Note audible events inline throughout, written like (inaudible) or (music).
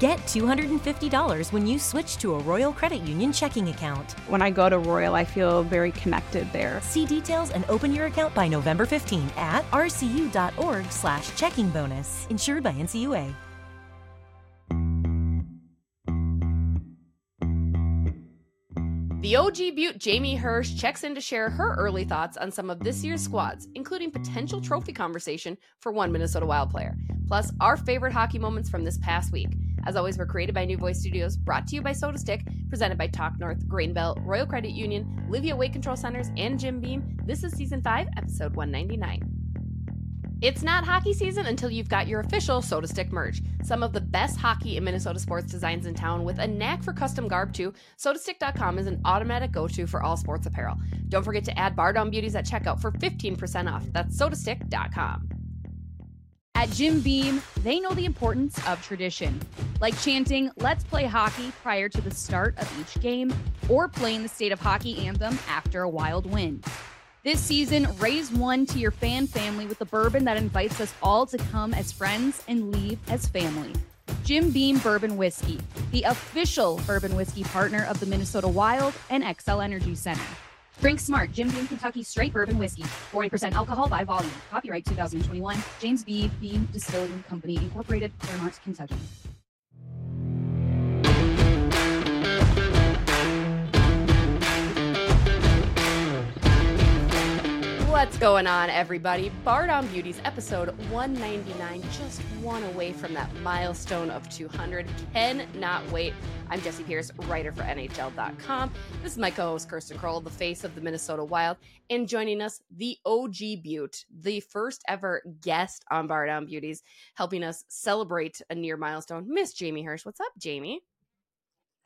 Get $250 when you switch to a Royal Credit Union checking account. When I go to Royal, I feel very connected there. See details and open your account by November 15 at rcu.org slash checking bonus. Insured by NCUA. The OG Beaut Jamie Hersch checks in to share her early thoughts on some of this year's squads, including potential trophy conversation for one Minnesota Wild player, plus our favorite hockey moments from this past week. As always, we're created by New Voice Studios, brought to you by Sota Stick, presented by Talk North, Grainbelt, Royal Credit Union, Livea Weight Control Centers, and Jim Beam. This is Season 5, Episode 199. It's not hockey season until you've got your official Sota Stick merch. Some of the best hockey and Minnesota sports designs in town with a knack for custom garb too. SotaStick.com is an automatic go-to for all sports apparel. Don't forget to add Bar Down Beauties at checkout for 15% off. That's SotaStick.com. At Jim Beam, they know the importance of tradition, like chanting, let's play hockey prior to the start of each game, or playing the state of hockey anthem after a wild win. This season, raise one to your fan family with the bourbon that invites us all to come as friends and leave as family. Jim Beam Bourbon Whiskey, the official bourbon whiskey partner of the Minnesota Wild and Xcel Energy Center. Drink smart, Jim Beam Kentucky Straight Bourbon Whiskey, 40% alcohol by volume. Copyright 2021, James B. Beam Distilling Company, Incorporated, Clermont, Kentucky. What's going on, everybody? Bar Down Beauties, episode 199, just one away from that milestone of 200. Cannot wait. I'm Jesse Pierce, writer for NHL.com. This is my co host, Kirsten Kroll, the face of the Minnesota Wild, and joining us, the OG Beaut, the first ever guest on Bar Down Beauties, helping us celebrate a near milestone, Miss Jamie Hersch. What's up, Jamie?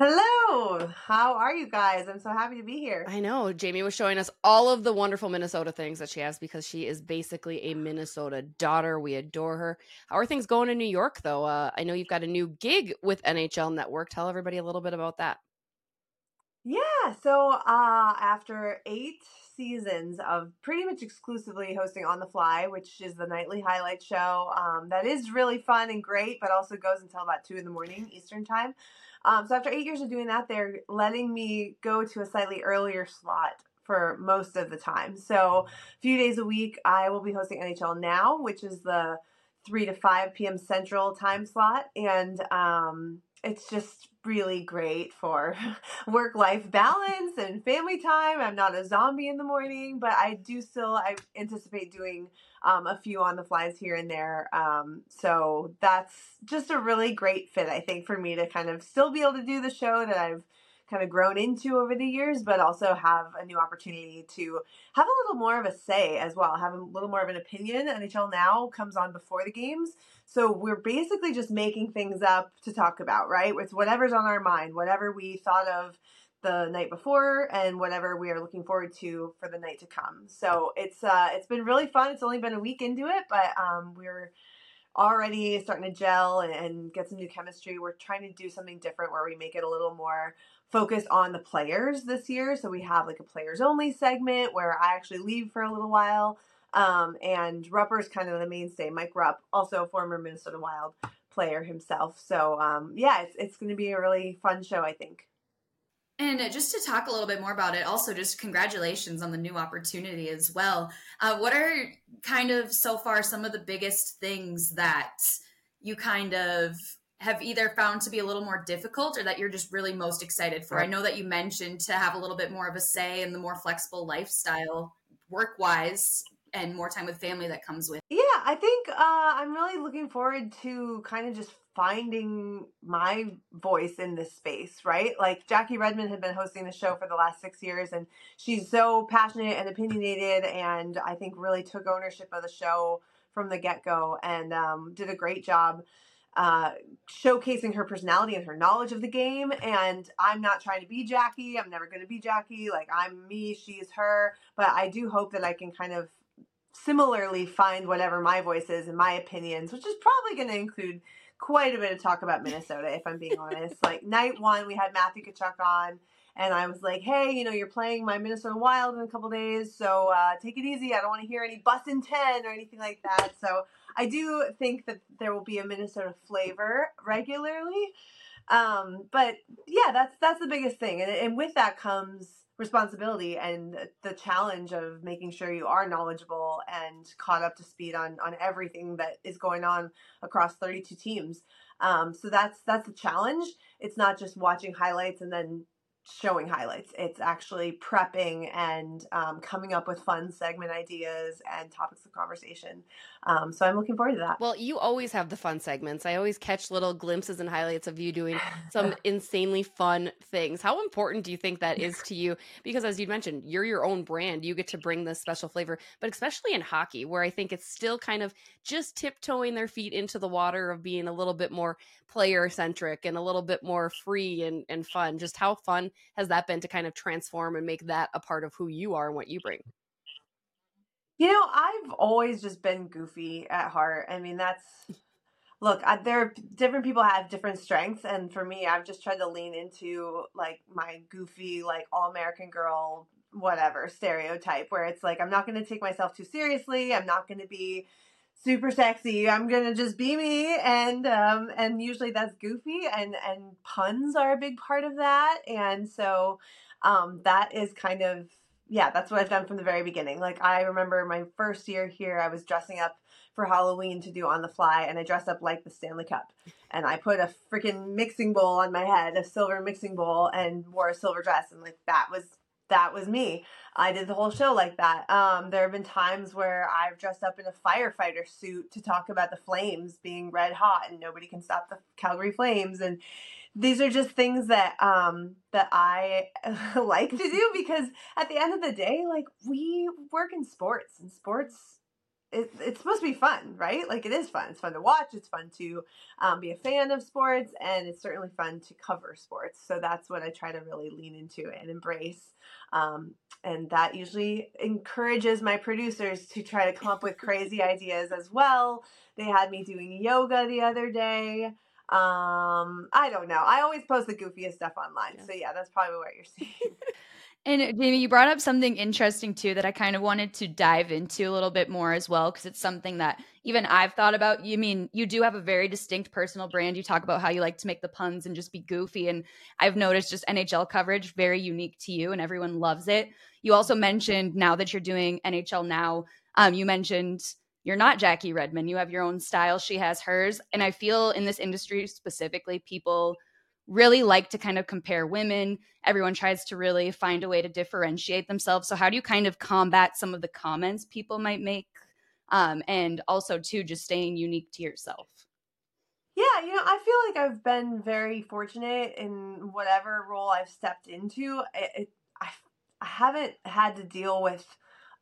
Hello. How are you guys? I'm so happy to be here. I know. Jamie was showing us all of the wonderful Minnesota things that she has because she is basically a Minnesota daughter. We adore her. How are things going in New York, though? Uh, I know you've got a new gig with NHL Network. Tell everybody a little bit about that. Yeah. So uh, after eight seasons of pretty much exclusively hosting On the Fly, which is the nightly highlight show um, that is really fun and great, but also goes until about two in the morning Eastern time. Um, so after eight years of doing that, they're letting me go to a slightly earlier slot for most of the time. So a few days a week, I will be hosting NHL Now, which is the 3 to 5 p.m. Central time slot. And um, it's just really great for (laughs) work life balance and family time. I'm not a zombie in the morning, but I do still I anticipate doing um, a few on the flies here and there. Um, so that's just a really great fit, I think, for me to kind of still be able to do the show that I've kind of grown into over the years, but also have a new opportunity to have a little more of a say as well, have a little more of an opinion. NHL Now comes on before the games. So we're basically just making things up to talk about, right? It's whatever's on our mind, whatever we thought of the night before and whatever we are looking forward to for the night to come. So it's uh it's been really fun. It's only been a week into it, but um we're already starting to gel and, and get some new chemistry. We're trying to do something different where we make it a little more focused on the players this year. So we have like a players only segment where I actually leave for a little while. Um, and Rupper's kind of the mainstay. Mike Rupp, also a former Minnesota Wild player himself. So um, yeah, it's it's going to be a really fun show, I think. And just to talk a little bit more about it, also just congratulations on the new opportunity as well. Uh, what are kind of so far some of the biggest things that you kind of have either found to be a little more difficult or that you're just really most excited for? Right. I know that you mentioned to have a little bit more of a say in the more flexible lifestyle work wise and more time with family that comes with. Yeah, I think uh, I'm really looking forward to kind of just finding my voice in this space, right? Like Jackie Redmond had been hosting the show for the last six years, and she's so passionate and opinionated, and I think really took ownership of the show from the get go and um, did a great job. Uh, showcasing her personality and her knowledge of the game. And I'm not trying to be Jackie. I'm never going to be Jackie. Like, I'm me, she's her. But I do hope that I can kind of similarly find whatever my voice is and my opinions, which is probably going to include quite a bit of talk about Minnesota, if I'm being honest. Like night one, we had Matthew Tkachuk on, and I was like, "Hey, you know, you're playing my Minnesota Wild in a couple days, so uh, take it easy. I don't want to hear any bus in ten or anything like that." So I do think that there will be a Minnesota flavor regularly. Um, but yeah, that's that's the biggest thing, and and with that comes responsibility and the challenge of making sure you are knowledgeable and caught up to speed on on everything that is going on across 32 teams. Um, so that's that's a challenge. It's not just watching highlights and then showing highlights. It's actually prepping and um, coming up with fun segment ideas and topics of conversation. Um, so I'm looking forward to that. Well, you always have the fun segments. I always catch little glimpses and highlights of you doing some (laughs) insanely fun things. How important do you think that is to you? Because as you mentioned, you're your own brand. You get to bring this special flavor, but especially in hockey, where I think it's still kind of just tiptoeing their feet into the water of being a little bit more player centric and a little bit more free and, and fun. Just how fun has that been to kind of transform and make that a part of who you are and what you bring? You know, I've always just been goofy at heart. I mean, that's look, I, there different people have different strengths, and for me, I've just tried to lean into like my goofy, like all American girl, whatever stereotype, where it's like I'm not going to take myself too seriously. I'm not going to be super sexy. I'm gonna just be me, and um, and usually that's goofy, and and puns are a big part of that, and so um, that is kind of yeah, that's what I've done from the very beginning. Like I remember my first year here, I was dressing up for Halloween to do on the fly, and I dressed up like the Stanley Cup, and I put a freaking mixing bowl on my head, a silver mixing bowl, and wore a silver dress, and like that was that was me. I did the whole show like that. Um, there have been times where I've dressed up in a firefighter suit to talk about the flames being red hot and nobody can stop the Calgary Flames, and these are just things that um that I (laughs) like to do because at the end of the day, like we work in sports and sports it, it's supposed to be fun, right? Like it is fun. It's fun to watch. It's fun to um, be a fan of sports, and it's certainly fun to cover sports. So that's what I try to really lean into and embrace. Um, and that usually encourages my producers to try to come up with crazy (laughs) ideas as well. They had me doing yoga the other day. Um, I don't know. I always post the goofiest stuff online. Yeah. So yeah, that's probably what you're seeing. (laughs) and Jamie, you brought up something interesting too that I kind of wanted to dive into a little bit more as well because it's something that even I've thought about. You mean you do have a very distinct personal brand. You talk about how you like to make the puns and just be goofy, and I've noticed just NHL coverage very unique to you, and everyone loves it. You also mentioned now that you're doing NHL now. Um, you mentioned you're not Jackie Redmond. You have your own style. She has hers. And I feel in this industry specifically, people really like to kind of compare women. Everyone tries to really find a way to differentiate themselves. So, how do you kind of combat some of the comments people might make? Um, and also, too, just staying unique to yourself. Yeah, you know, I feel like I've been very fortunate in whatever role I've stepped into. It, it, I, I haven't had to deal with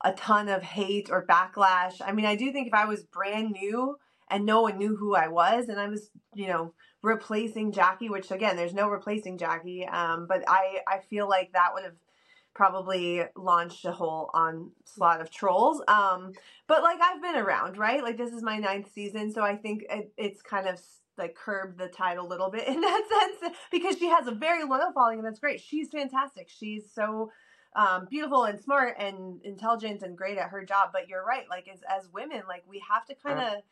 a ton of hate or backlash. I mean, I do think if I was brand new and no one knew who I was and I was, you know, replacing Jackie, which again, there's no replacing Jackie, um, but I, I feel like that would have probably launched a whole onslaught of trolls. Um, but like I've been around, right? Like this is my ninth season, so I think it, it's kind of like curbed the tide a little bit (laughs) in that sense because she has a very loyal following and that's great. She's fantastic. She's so um, beautiful and smart and intelligent and great at her job. But you're right. Like as as women, like we have to kind of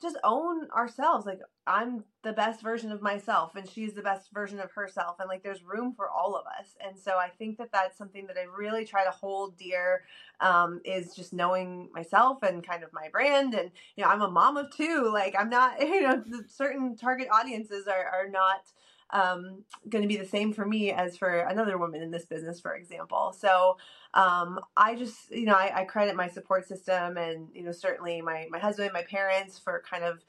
just own ourselves. Like I'm the best version of myself, and she's the best version of herself, and like there's room for all of us. And so I think that that's something that I really try to hold dear. Um, is just knowing myself and kind of my brand, and you know I'm a mom of two. Like I'm not, (laughs) you know, certain target audiences are are not um, going to be the same for me as for another woman in this business, for example. So um, I just, you know, I, I credit my support system and, you know, certainly my, my husband, my parents for kind of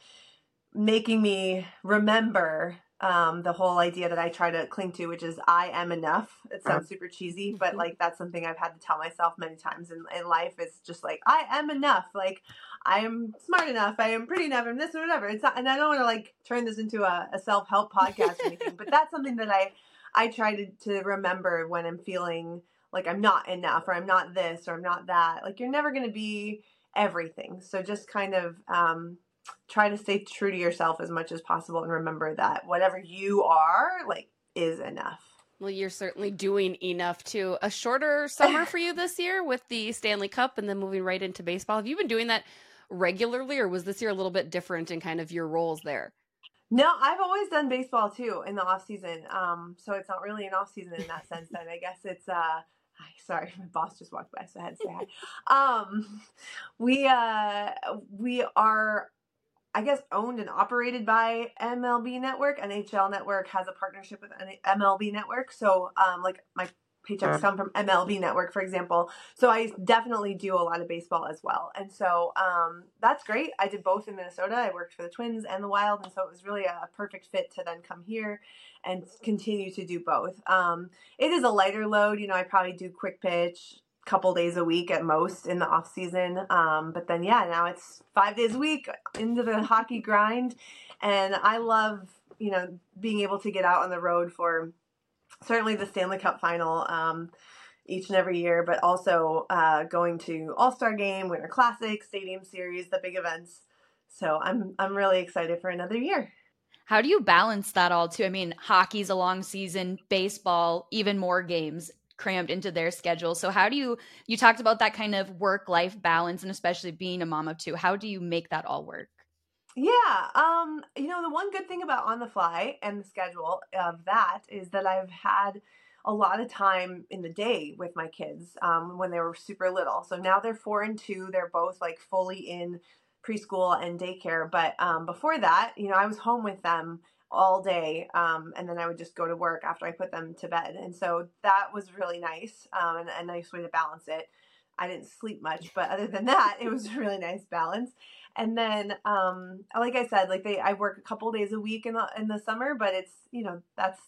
making me remember um, the whole idea that I try to cling to, which is I am enough. It sounds super cheesy, but mm-hmm. like that's something I've had to tell myself many times in, in life. It's just like I am enough. Like I am smart enough. I am pretty enough. I'm this or whatever. It's not, and I don't want to like turn this into a, a self help (laughs) podcast or anything, but that's something that I I try to to remember when I'm feeling like I'm not enough or I'm not this or I'm not that. Like you're never going to be everything. So just kind of um, try to stay true to yourself as much as possible and remember that whatever you are like is enough. Well, you're certainly doing enough too. A shorter summer for you this year with the Stanley Cup and then moving right into baseball. Have you been doing that regularly, or was this year a little bit different in kind of your roles there? No, I've always done baseball too in the off season. Um, so it's not really an off season in that sense. Then I guess it's uh, (laughs) sorry, my boss just walked by, so I had to say hi. Um, we uh, we are, I guess, owned and operated by MLB Network. NHL Network has a partnership with MLB Network, so um, like my paychecks come from MLB Network, for example. So I definitely do a lot of baseball as well. And so um, that's great. I did both in Minnesota. I worked for the Twins and the Wild. And so it was really a perfect fit to then come here and continue to do both. Um, it is a lighter load. You know, I probably do quick pitch a couple days a week at most in the off season. Um, but then, yeah, now it's five days a week into the hockey grind. And I love, you know, being able to get out on the road for certainly the Stanley Cup final um, each and every year, but also uh, going to All Star Game, Winter Classic, Stadium Series, the big events. So I'm I'm really excited for another year. How do you balance that all too? I mean, hockey's a long season, baseball, even more games crammed into their schedule. So how do you you talked about that kind of work life balance and especially being a mom of two. How do you make that all work? Yeah, um, you know, the one good thing about On the Fly and the schedule of that is that I've had a lot of time in the day with my kids um, when they were super little. So now they're four and two. They're both like fully in preschool and daycare. But um, before that, you know, I was home with them all day um, and then I would just go to work after I put them to bed. And so that was really nice um, and a nice way to balance it. I didn't sleep much, but other than that, it was a really nice balance. And then, um, like I said, like they, I work a couple days a week in the in the summer, but it's you know that's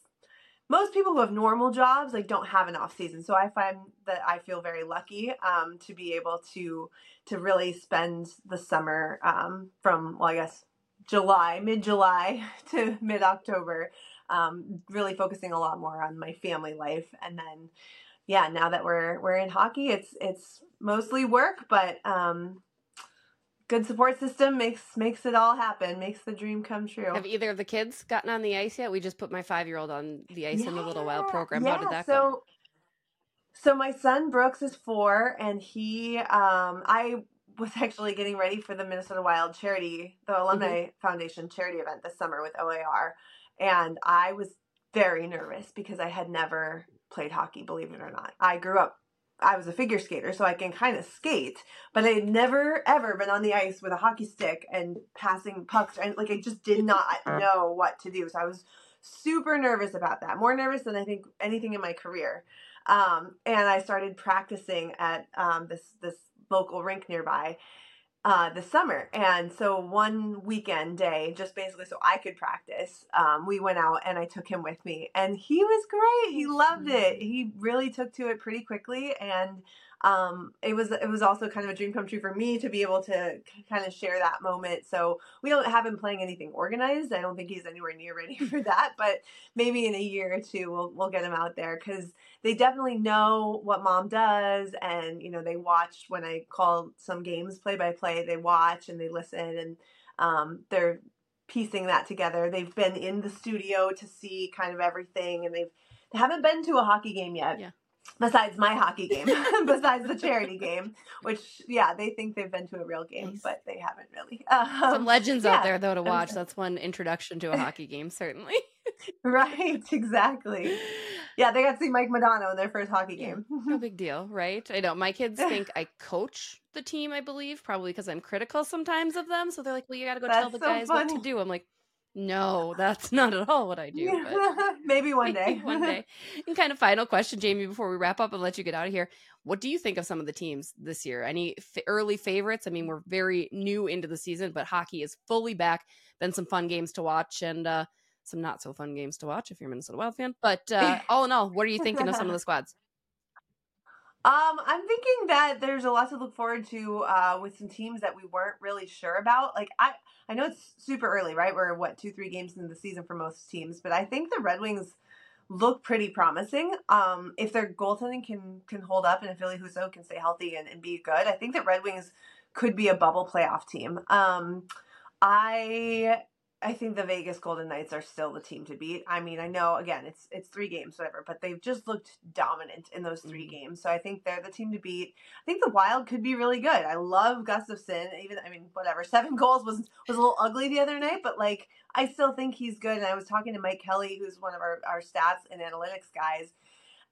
most people who have normal jobs like don't have an off season. So I find that I feel very lucky um, to be able to to really spend the summer um, from well, I guess July, mid July (laughs) to mid October, um, really focusing a lot more on my family life, and then yeah, now that we're we're in hockey, it's it's mostly work, but um, good support system makes makes it all happen, makes the dream come true. Have either of the kids gotten on the ice yet? We just put my five year old on the ice yeah, in the Little Wild program. Yeah, How did that so, go? So my son Brooks is four, and he um, I was actually getting ready for the Minnesota Wild charity, the Alumni mm-hmm. Foundation charity event this summer with OAR, and I was very nervous because I had never played hockey, believe it or not. I grew up I was a figure skater, so I can kind of skate, but I had never ever been on the ice with a hockey stick and passing pucks. And like I just did not (laughs) know what to do. So I was super nervous about that. More nervous than I think anything in my career. Um, and I started practicing at um, this this local rink nearby uh, this summer. And so one weekend day, just basically so I could practice, um, we went out and I took him with me. And he was great. He loved it. He really took to it pretty quickly. And um, it was it was also kind of a dream come true for me to be able to kind of share that moment. So we don't have him playing anything organized. I don't think he's anywhere near ready (laughs) for that, but maybe in a year or two we'll we'll get him out there because they definitely know what mom does, and you know they watch when I call some games play by play. They watch and they listen, and um, they're piecing that together. They've been in the studio to see kind of everything, and they've they haven't been to a hockey game yet. Yeah besides my hockey (laughs) game, (laughs) besides the charity game, which yeah, they think they've been to a real game, nice. but they haven't really. Um, Some legends yeah. out there though to watch. That's one introduction to a hockey (laughs) game, certainly. right, exactly. Yeah, they got to see Mike Modano in their first hockey game. no big deal, right? I know my kids think I coach the team. I believe probably because I'm critical sometimes of them, so they're like, "Well, you got to go That's tell the so guys funny. what to do." I'm like, no, that's not at all what I do. (laughs) maybe one day. one day. (laughs) And kind of final question, Jamie, before we wrap up and let you get out of here. What do you think of some of the teams this year? Any f- early favorites? I mean, we're very new into the season, but hockey is fully back. Been some fun games to watch and uh, some not so fun games to watch if you're a Minnesota Wild fan. But uh, (laughs) all in all, what are you thinking of some of the squads? Um, I'm thinking that there's a lot to look forward to uh, with some teams that we weren't really sure about. Like I, I know it's super early, right? We're what two, three games into the season for most teams, but I think the Red Wings look pretty promising. Um, if their goaltending can can hold up and if Ville Husso can stay healthy and, and be good, I think that Red Wings could be a bubble playoff team. Um, I I think the Vegas Golden Knights are still the team to beat. I mean, I know again it's it's three games, whatever, but they've just looked dominant in those 3 mm-hmm. games. So I think they're the team to beat. I think the Wild could be really good. I love Gustavsson. Even I mean, whatever, seven (laughs) goals was was a little ugly the other night, but like I still think he's good. And I was talking to Mike Kelly, who's one of our our stats and analytics guys,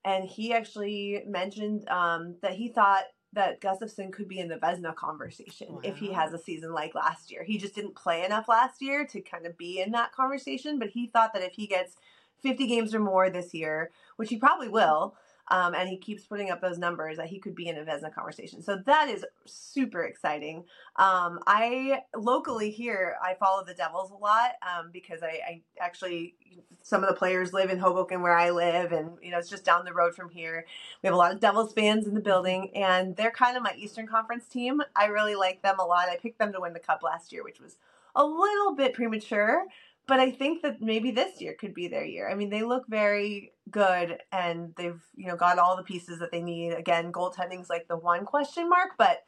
and he actually mentioned um, that he thought that Gustavsson could be in the Vezina conversation wow. if he has a season like last year. He just didn't play enough last year to kind of be in that conversation, but he thought that if he gets 50 games or more this year, which he probably will, um, and he keeps putting up those numbers that he could be in a Vezina conversation. So that is super exciting. Um, I locally here, I follow the Devils a lot um, because I, I, actually some of the players live in Hoboken where I live, and you know it's just down the road from here. We have a lot of Devils fans in the building, and they're kind of my Eastern Conference team. I really like them a lot. I picked them to win the Cup last year, which was a little bit premature but I think that maybe this year could be their year. I mean, they look very good and they've, you know, got all the pieces that they need. Again, goaltending's like the one question mark, but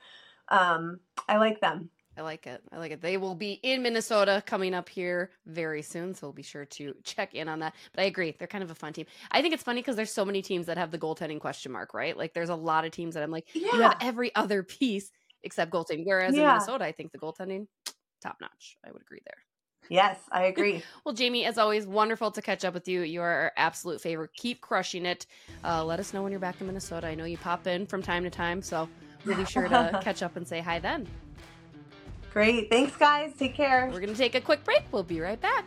um I like them. I like it. I like it. They will be in Minnesota coming up here very soon, so we'll be sure to check in on that. But I agree, they're kind of a fun team. I think it's funny because there's so many teams that have the goaltending question mark, right? Like there's a lot of teams that I'm like, yeah. you have every other piece except goaltending. Whereas yeah. in Minnesota, I think the goaltending (tsk) top notch. I would agree there. Yes, I agree. (laughs) well, Jamie, as always, wonderful to catch up with you. You are our absolute favorite. Keep crushing it. Uh, let us know when you're back in Minnesota. I know you pop in from time to time, so we'll be sure to (laughs) catch up and say hi then. Great. Thanks, guys. Take care. We're going to take a quick break. We'll be right back.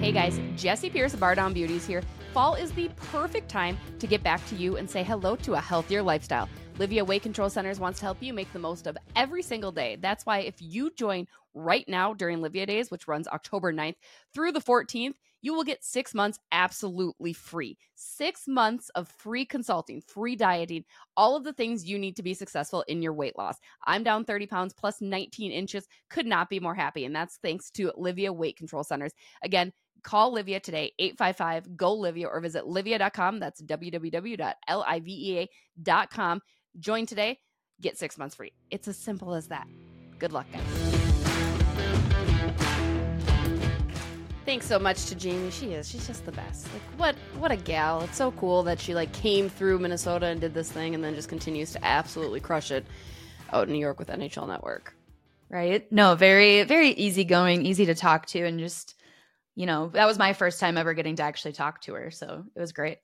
Hey, guys. Jesse Pierce of Bar Down Beauties here. Fall is the perfect time to get back to you and say hello to a healthier lifestyle. Livea Weight Control Centers wants to help you make the most of every single day. That's why if you join right now during Livea Days, which runs October 9th through the 14th, you will get six months absolutely free. Six months of free consulting, free dieting, all of the things you need to be successful in your weight loss. I'm down 30 pounds plus 19 inches. Could not be more happy. And that's thanks to Livea Weight Control Centers. Again, call Livea today, 855 GO Livea, or visit livea.com. That's www.livea.com. Join today, get six months free. It's as simple as that. Good luck, guys. Thanks so much to Jamie. She is. She's just the best. Like what what a gal. It's so cool that she like came through Minnesota and did this thing and then just continues to absolutely crush it out in New York with NHL Network. Right? No, very very easygoing, easy to talk to and just you know, that was my first time ever getting to actually talk to her, so it was great.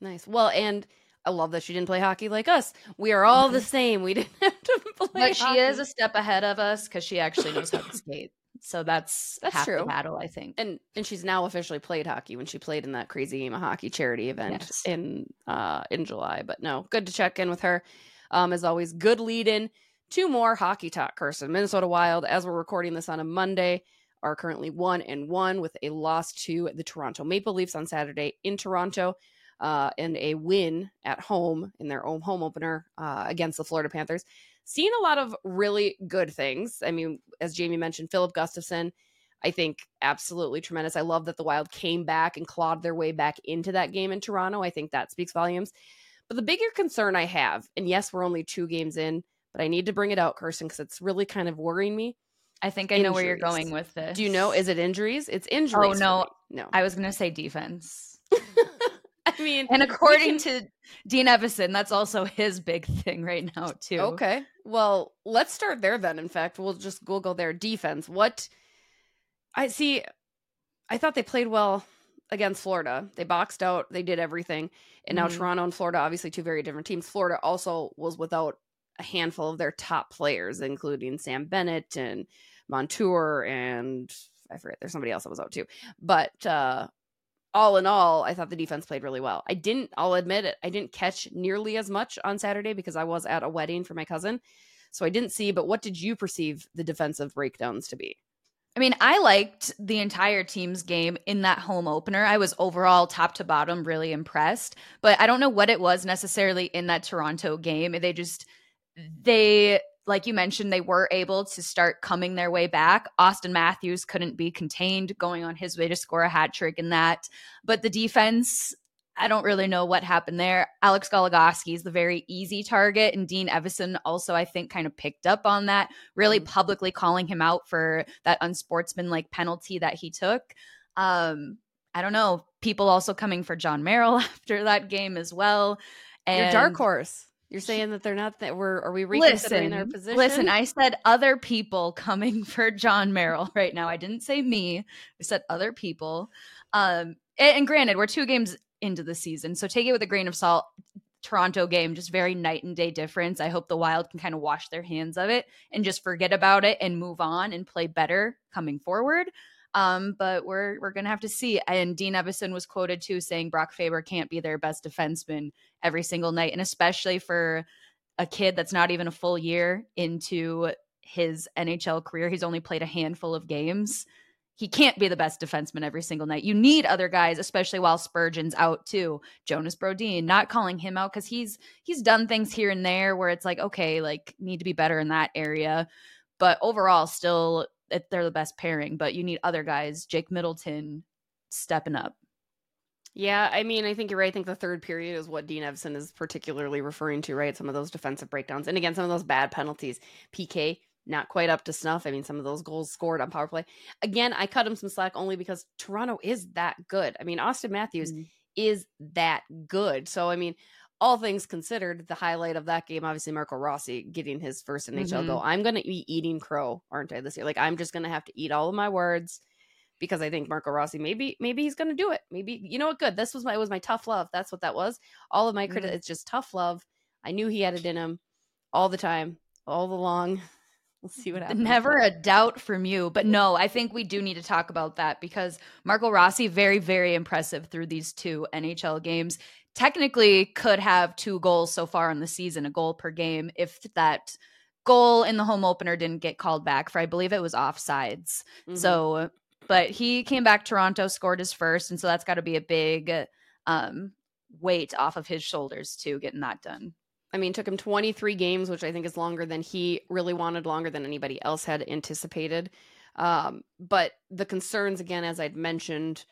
Nice. Well, and I love that she didn't play hockey like us. We are all the (laughs) same. We didn't (laughs) have to play. But she is a step ahead of us because she actually knows how to skate. So that's that's true. battle, I think. And and she's now officially played hockey when she played in that crazy game of hockey charity event yes. in uh in July. But no, good to check in with her. Um, as always, good lead in. Two more hockey talk, Kirsten. Minnesota Wild, as we're recording this on a Monday, are currently one and one with a loss to the Toronto Maple Leafs on Saturday in Toronto uh, and a win at home in their own home opener uh, against the Florida Panthers. Seen a lot of really good things. I mean, as Jamie mentioned, Filip Gustavsson, I think absolutely tremendous. I love that the Wild came back and clawed their way back into that game in Toronto. I think that speaks volumes. But the bigger concern I have, and yes, we're only two games in, but I need to bring it out, Kirsten, because it's really kind of worrying me. I think I injuries. know where you're going with this. Do you know? Is it injuries? It's injuries. Oh no, no. I was going to say defense. (laughs) (laughs) I mean, and according can... to Dean Evason, that's also his big thing right now too. Okay, well, let's start there then. In fact, we'll just we'll go there. Defense. What I see, I thought they played well against Florida. They boxed out. They did everything, and now mm-hmm. Toronto and Florida, obviously two very different teams. Florida also was without a handful of their top players, including Sam Bennett and Montour and I forget. There's somebody else that was out too, but. uh all in all, I thought the defense played really well. I didn't, I'll admit it, I didn't catch nearly as much on Saturday because I was at a wedding for my cousin. So I didn't see, but what did you perceive the defensive breakdowns to be? I mean, I liked the entire team's game in that home opener. I was overall top to bottom really impressed, but I don't know what it was necessarily in that Toronto game. They just, they like you mentioned, they were able to start coming their way back. Auston Matthews couldn't be contained, going on his way to score a hat trick in that. But the defense, I don't really know what happened there. Alex Goligoski is the very easy target, and Dean Evason also, I think, kind of picked up on that, really Mhm. publicly calling him out for that unsportsmanlike penalty that he took. Um, I don't know. People also coming for Jon Merrill (laughs) after that game as well. And Your dark horse. You're saying that they're not that we're are we reconsidering their Listen, position? listen, I said other people coming (laughs) for Jon Merrill right now. I didn't say me. I said other people. Um, and, and granted, we're two games into the season, so take it with a grain of salt. Toronto game, just very night and day difference. I hope the Wild can kind of wash their hands of it and just forget about it and move on and play better coming forward. Um, but we're we're gonna have to see. And Dean Evason was quoted too saying Brock Faber can't be their best defenseman every single night, and especially for a kid that's not even a full year into his NHL career. He's only played a handful of games. He can't be the best defenseman every single night. You need other guys, especially while Spurgeon's out too. Jonas Brodin, not calling him out because he's he's done things here and there where it's like, okay, like need to be better in that area. But overall, still it- they're the best pairing. But you need other guys, Jake Middleton stepping up. Yeah, I mean, I think you're right. I think the third period is what Dean Evason is particularly referring to, right? Some of those defensive breakdowns. And again, some of those bad penalties. PK, not quite up to snuff. I mean, some of those goals scored on power play. Again, I cut him some slack only because Toronto is that good. I mean, Auston Matthews Mhm. is that good. So, I mean, all things considered, the highlight of that game, obviously, Marco Rossi getting his first NHL goal. I'm going to be eating crow, aren't I, this year? Like, I'm just going to have to eat all of my words because I think Marco Rossi maybe maybe he's going to do it. Maybe you know what? Good. This was my it was my tough love. That's what that was. All of my credit. Mhm. It's just tough love. I knew he had it in him all the time, all the long. (laughs) We'll see what happens. Never a doubt from you. But no, I think we do need to talk about that because Marco Rossi, very, very impressive through these two NHL games. Technically, could have two goals so far in the season, a goal per game, if that goal in the home opener didn't get called back for, I believe it was offsides. Mhm. So, but he came back Toronto, scored his first. And so that's got to be a big um, weight off of his shoulders, too, getting that done. I mean, took him 23 games, which I think is longer than he really wanted, longer than anybody else had anticipated. Um, but the concerns, again, as I'd mentioned,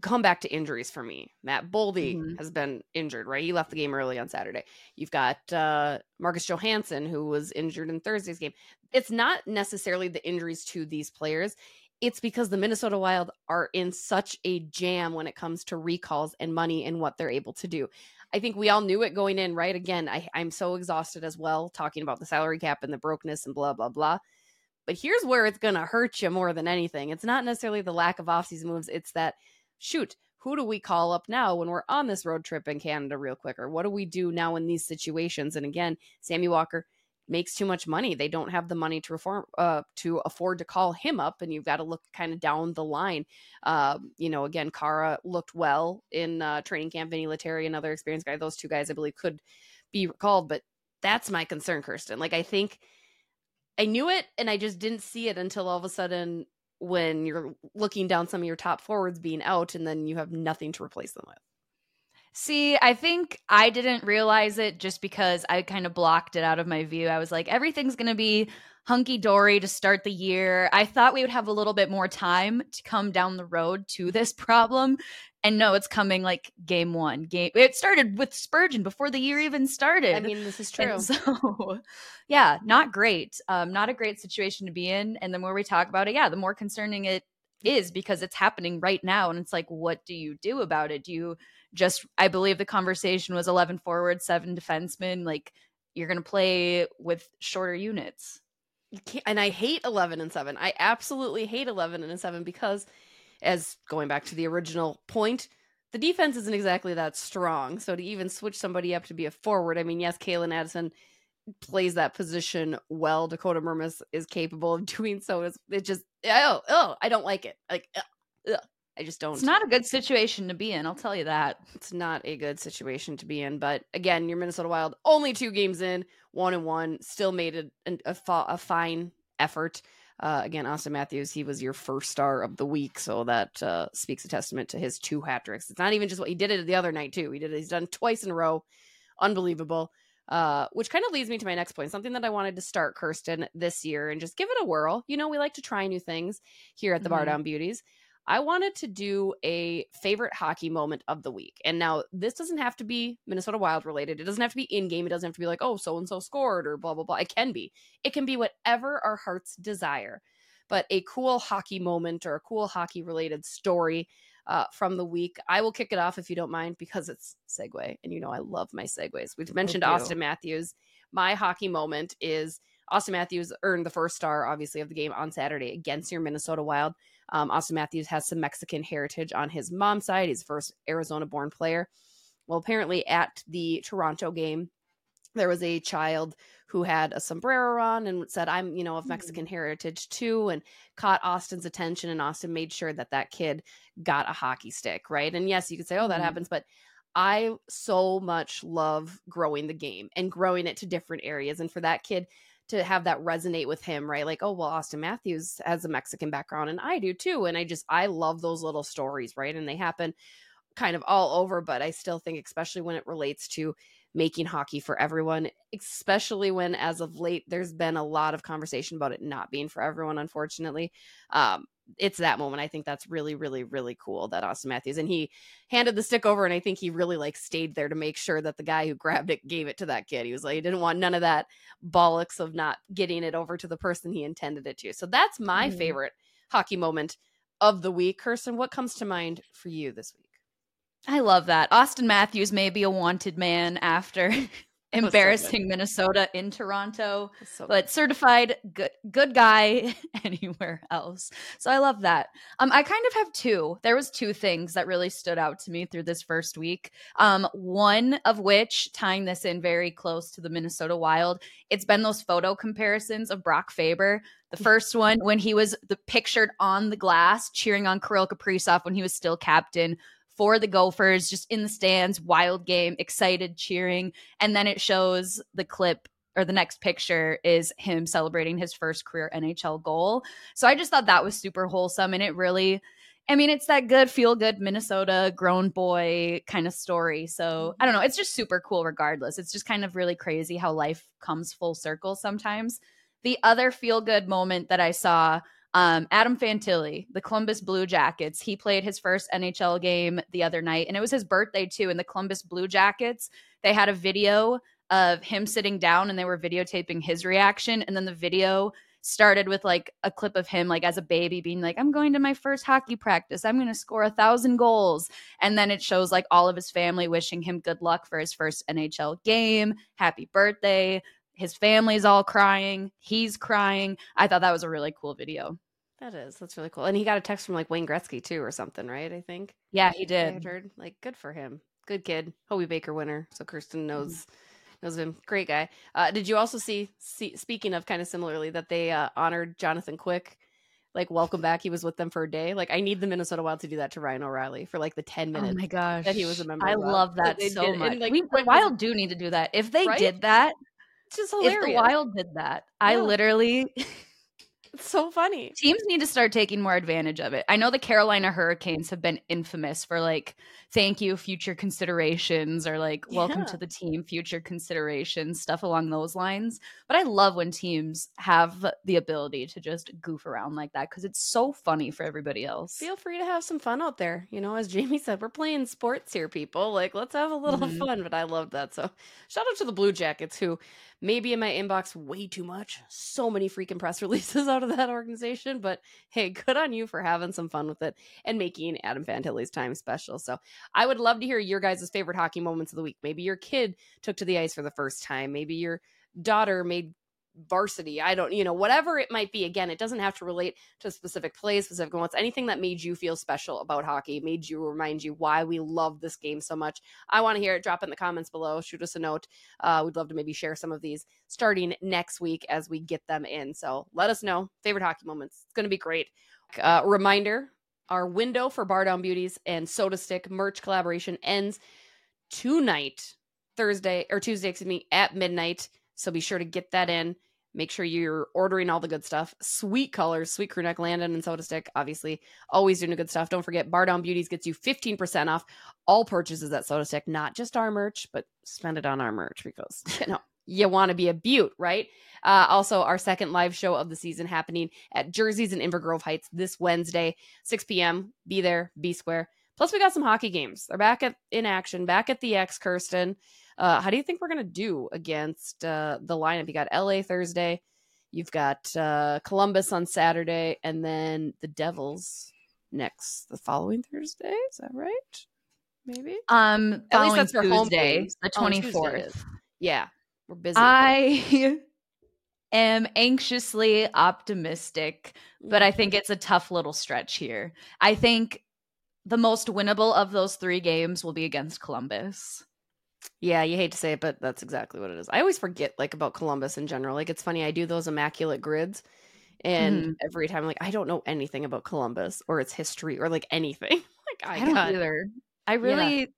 come back to injuries for me. Matt Boldy Mhm. has been injured, right? He left the game early on Saturday. You've got uh, Marcus Johansson, who was injured in Thursday's game. It's not necessarily the injuries to these players. It's because the Minnesota Wild are in such a jam when it comes to recalls and money and what they're able to do. I think we all knew it going in, right? Again, I, I'm so exhausted as well, talking about the salary cap and the brokenness and blah, blah, blah. But here's where it's going to hurt you more than anything. It's not necessarily the lack of offseason moves, it's that, shoot, who do we call up now when we're on this road trip in Canada real quick? Or what do we do now in these situations? And again, Sammy Walker makes too much money. They don't have the money to reform uh to afford to call him up and you've got to look kind of down the line. Uh, you know, again, Kara looked well in uh training camp, Vinni Lettieri, another experienced guy. Those two guys I believe could be recalled, but that's my concern, Kirsten. Like I think I knew it and I just didn't see it until all of a sudden when you're looking down some of your top forwards being out and then you have nothing to replace them with. See, I think I didn't realize it just because I kind of blocked it out of my view. I was like, everything's going to be hunky dory to start the year. I thought we would have a little bit more time to come down the road to this (laughs) problem. And no, it's coming like game one. Game it started with Spurgeon before the year even started. I mean, this is true. And so, (laughs) yeah, not great. Um, not a great situation to be in. And the more we talk about it, yeah, the more concerning it is because it's happening right now. And it's like, what do you do about it? Do you just, I believe the conversation was 11 forward, seven defensemen. Like, you're going to play with shorter units. You can't, and I hate 11 and 7. I absolutely hate 11 and 7 because, as going back to the original point, the defense isn't exactly that strong. So to even switch somebody up to be a forward, I mean, yes, Calen Addison plays that position well. Dakota Mermis is capable of (laughs) doing so. It's, it just, oh, oh, I don't like it. Like, ugh, ugh. I just don't. It's not a good situation to be in, I'll tell you that. it's not a good situation to be in. But again, your Minnesota Wild only two games in, one and one, still made an, a, a fine effort. Uh, again, Auston Matthews, he was your first star of the week, so that uh, speaks a testament to his two hat tricks. It's not even just what he did it the other night too. He did it. He's done twice in a row, unbelievable. Uh, which kind of leads me to my next point, something that I wanted to start, Kirsten, this year and just give it a whirl. You know, we like to try new things here at the Bar Mhm. Down Beauties. I wanted to do a favorite hockey moment of the week. And now this doesn't have to be Minnesota Wild related. It doesn't have to be in game. It doesn't have to be like, oh, so and so scored or blah, blah, blah. It can be. It can be whatever our hearts desire. But a cool hockey moment or a cool hockey related story uh, from the week. I will kick it off if you don't mind because it's segue. And you know, I love my segues. We've mentioned Auston Matthews. My hockey moment is Auston Matthews earned the first star, obviously, of the game on Saturday against your Minnesota Wild. Um, Auston Matthews has some Mexican heritage on his mom's side. He's the first Arizona born player. Well, apparently at the Toronto game, there was a child who had a sombrero on and said, I'm, you know, of Mexican mm. heritage too, and caught Auston's attention. And Auston made sure that that kid got a hockey stick, right? And yes, you could say, oh, that mm. happens, but I so much love growing the game and growing it to different areas. And for that kid to have that resonate with him, right? Like, oh, well, Auston Matthews has a Mexican background and I do too. And I just, I love those little stories, right? And they happen kind of all over, but I still think, especially when it relates to making hockey for everyone, especially when as of late, there's been a lot of conversation about it not being for everyone, unfortunately. Um, it's that moment. I think that's really, really, really cool that Auston Matthews and he handed the stick over, and I think he really like stayed there to make sure that the guy who grabbed it gave it to that kid. He was like, he didn't want none of that bollocks of not getting it over to the person he intended it to. So that's my mm. favorite hockey moment of the week. Kirsten, what comes to mind for you this week? I love that. Auston Matthews may be a wanted man after (laughs) embarrassing so Minnesota in Toronto, so but certified good good guy (laughs) anywhere else. So I love that. Um, I kind of have two. There was two things that really stood out to me through this first week. Um, one of which tying this in very close to the Minnesota Wild. It's been those photo comparisons of Brock Faber. The (laughs) first one when he was the pictured on the glass cheering on Kirill Kaprizov when he was still captain for the Gophers, just in the stands, wild game, excited, cheering. And then it shows the clip or the next picture is him celebrating his first career NHL goal. So I just thought that was super wholesome. And it really, I mean, it's that good, feel good Minnesota grown boy kind of story. So I don't know. It's just super cool regardless. It's just kind of really crazy how life comes full circle sometimes. The other feel good moment that I saw um, Adam Fantilli, the Columbus Blue Jackets, he played his first NHL game the other night, and it was his birthday too. And the Columbus Blue Jackets, they had a video of him sitting down and they were videotaping his reaction. And then the video started with like a clip of him like as a baby being like i'm going to my first hockey practice i'm going to score a thousand goals and then it shows like all of his family wishing him good luck for his first nhl game happy birthday his family's all crying. He's crying. I thought that was a really cool video. That is. That's really cool. And he got a text from like Wayne Gretzky too, or something, right? I think. Yeah, he did. heard. Like, good for him. Good kid. Hobey Baker winner. So Kirsten knows mm knows him. Great guy. Uh, did you also see, see? Speaking of kind of similarly, that they uh, honored Jonathan Quick. Like, welcome back. He was with them for a day. Like, I need the Minnesota Wild to do that to Ryan O'Reilly for like the ten minutes. Oh my gosh, that he was a member. I love that so much. And, like, we, Wild do need to do that. If they right? did that, just hilarious. If the Wild did that, yeah. I literally. (laughs) it's so funny. Teams need to start taking more advantage of it. I know the Carolina Hurricanes have been infamous for like thank you future considerations or like welcome yeah. to the team future considerations stuff along those lines but i love when teams have the ability to just goof around like that because it's so funny for everybody else feel free to have some fun out there you know as jamie said we're playing sports here people like let's have a little mm-hmm. fun but i love that so shout out to the blue jackets who may be in my inbox way too much so many freaking press (laughs) releases out of that organization but hey good on you for having some fun with it and making adam fantilli's time special so I would love to hear your guys' favorite hockey moments of the week. Maybe your kid took to the ice for the first time. Maybe your daughter made varsity. I don't, you know, whatever it might be. Again, it doesn't have to relate to specific plays, specific moments, anything that made you feel special about hockey, made you remind you why we love this game so much. I want to hear it. Drop in the comments below. Shoot us a note. Uh, we'd love to maybe share some of these starting next week as we get them in. So let us know favorite hockey moments. It's going to be great. Uh, reminder our window for Bar Down Beauties and Sota Stick merch collaboration ends tonight, Thursday or Tuesday, excuse me, at midnight. So be sure to get that in. Make sure you're ordering all the good stuff. Sweet colors, sweet crew neck, Landon, and Sota Stick. Obviously, always doing the good stuff. Don't forget, Bar Down Beauties gets you 15% off all purchases at Sota Stick, not just our merch, but spend it on our merch because, (laughs) you know, you want to be a Beaut, right? Uh, also, our second live show of the season happening at Jerseys in Inver Grove Heights this Wednesday, 6 p.m. Be there, be square. Plus, we got some hockey games. They're back at in action, back at the X, Kirsten. Uh, how do you think we're gonna do against uh, the lineup? You got LA Thursday, you've got uh, Columbus on Saturday, and then the Devils next the following Thursday. Is that right? Maybe. Um, At least that's home games. the Oh, twenty fourth. Yeah, we're busy. I (laughs) am anxiously optimistic, but I think it's a tough little stretch here. I think the most winnable of those three games will be against Columbus. Yeah, you hate to say it, but that's exactly what it is. I always forget like about Columbus in general. Like it's funny, I do those immaculate grids, and Mhm. every time like I don't know anything about Columbus or its history or like anything. (laughs) like I, I don't either. I really,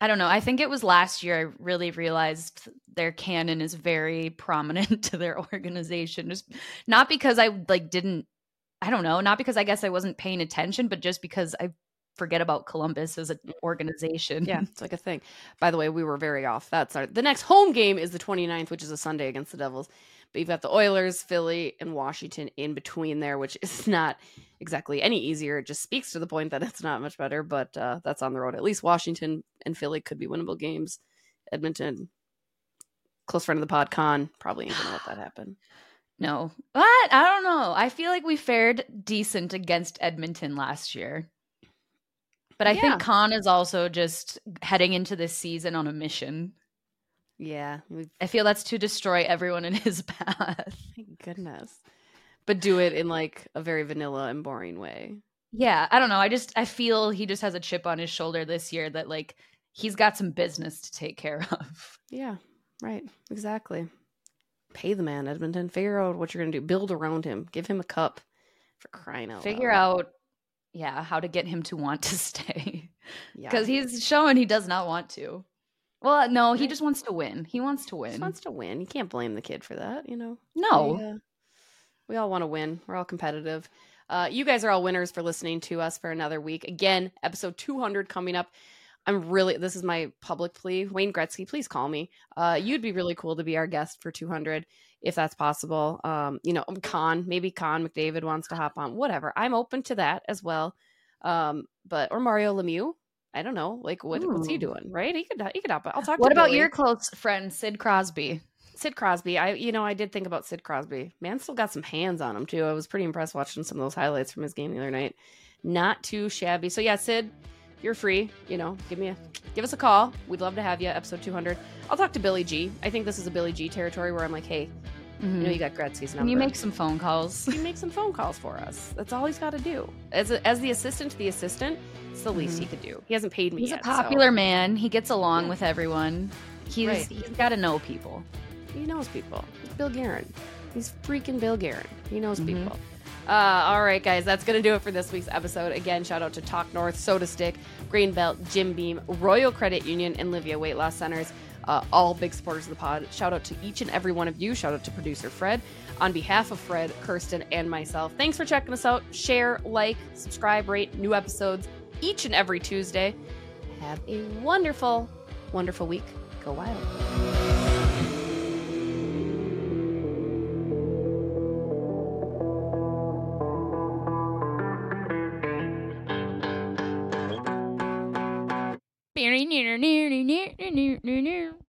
I don't know. I think it was last year I really realized their canon is very prominent (laughs) to their organization. Just not because I like didn't, I don't know, not because I guess I wasn't paying attention, but just because I forget about Columbus as an organization. Yeah, (laughs) it's like a thing. By the way, we were very off. That's our the next home game is the 29th, which is a Sunday against the Devils. But you've got the Oilers, Philly, and Washington in between there, which is (laughs) not exactly any easier. It just speaks to the point that it's not much better, but uh, that's on the road. At least Washington and Philly could be winnable games. Edmonton, close friend of the pod, Con, probably ain't gonna let that happen. (sighs) No. What? I don't know. I feel like we fared decent against Edmonton last year. But I Yeah. think Con is also just heading into this season on a mission. Yeah, I feel that's to destroy everyone in his (laughs) path. Thank goodness. But do it in like a very vanilla and boring way. Yeah, I don't know. I just I feel he just has a chip on his shoulder this year that like he's got some business to take care (laughs) of. Yeah, right. Exactly. Pay the man, Edmonton. Figure out what you're going to do. Build around him. Give him a cup for crying out Figure loud. out yeah, how to get him to want to (laughs) stay. Yeah. Cuz he's showing he does not want to. Well, no, he just wants to win. He wants to win. just wants to win. You can't blame the kid for that, you know? no. We, uh, we all want to win. We're all competitive. Uh, you guys are all winners for listening to us for another week. Again, episode 200 coming up. I'm really, this is my public plea. Wayne Gretzky, please call me. Uh, you'd be really cool to be our guest for 200 if that's possible. Um, you know, (laughs) Con, maybe Con McDavid wants to hop on, whatever. I'm open to that as well. Um, but, or Mario Lemieux. I don't know. Like, what, what's he doing? Right? He could, he could hop on. I'll talk to What about Billy. your close friend Sid Crosby? Sid Crosby. I you know I did think about Sid Crosby. Man, still got some hands on him too. I was pretty impressed watching some of those highlights from his game the other night. Not too shabby. So yeah, Sid, you're free. You know, give me a give us a call. We'd love to have you. Episode 200. I'll talk to Billy G. I think this is a Billy G territory where I'm like, hey, you know, you got Gretzky's number. Can you make some phone calls? Can you make some phone calls for us. That's all he's got to do. As a, as the assistant to the assistant, it's the least he could do. He hasn't paid me He's a yet. so- popular man. He gets along Yeah. with everyone. He's Right. he's got to know people. He knows people. He's Bill Guerin. He's freaking Bill Guerin. He knows Mhm. people. Uh, all right, guys, that's going to do it for this week's episode. Again, shout out to Talk North, Sota Stick, Grain Belt, Jim Beam, Royal Credit Union, and Livea Weight Loss Centers. Uh, all big supporters of the pod. Shout out to each and every one of you. Shout out to producer Fred. On behalf of Fred, Kirsten, and myself, thanks for checking us out. Share, like, subscribe, rate new episodes each and every Tuesday. Have a wonderful, wonderful week. Go wild. near near near near near near near.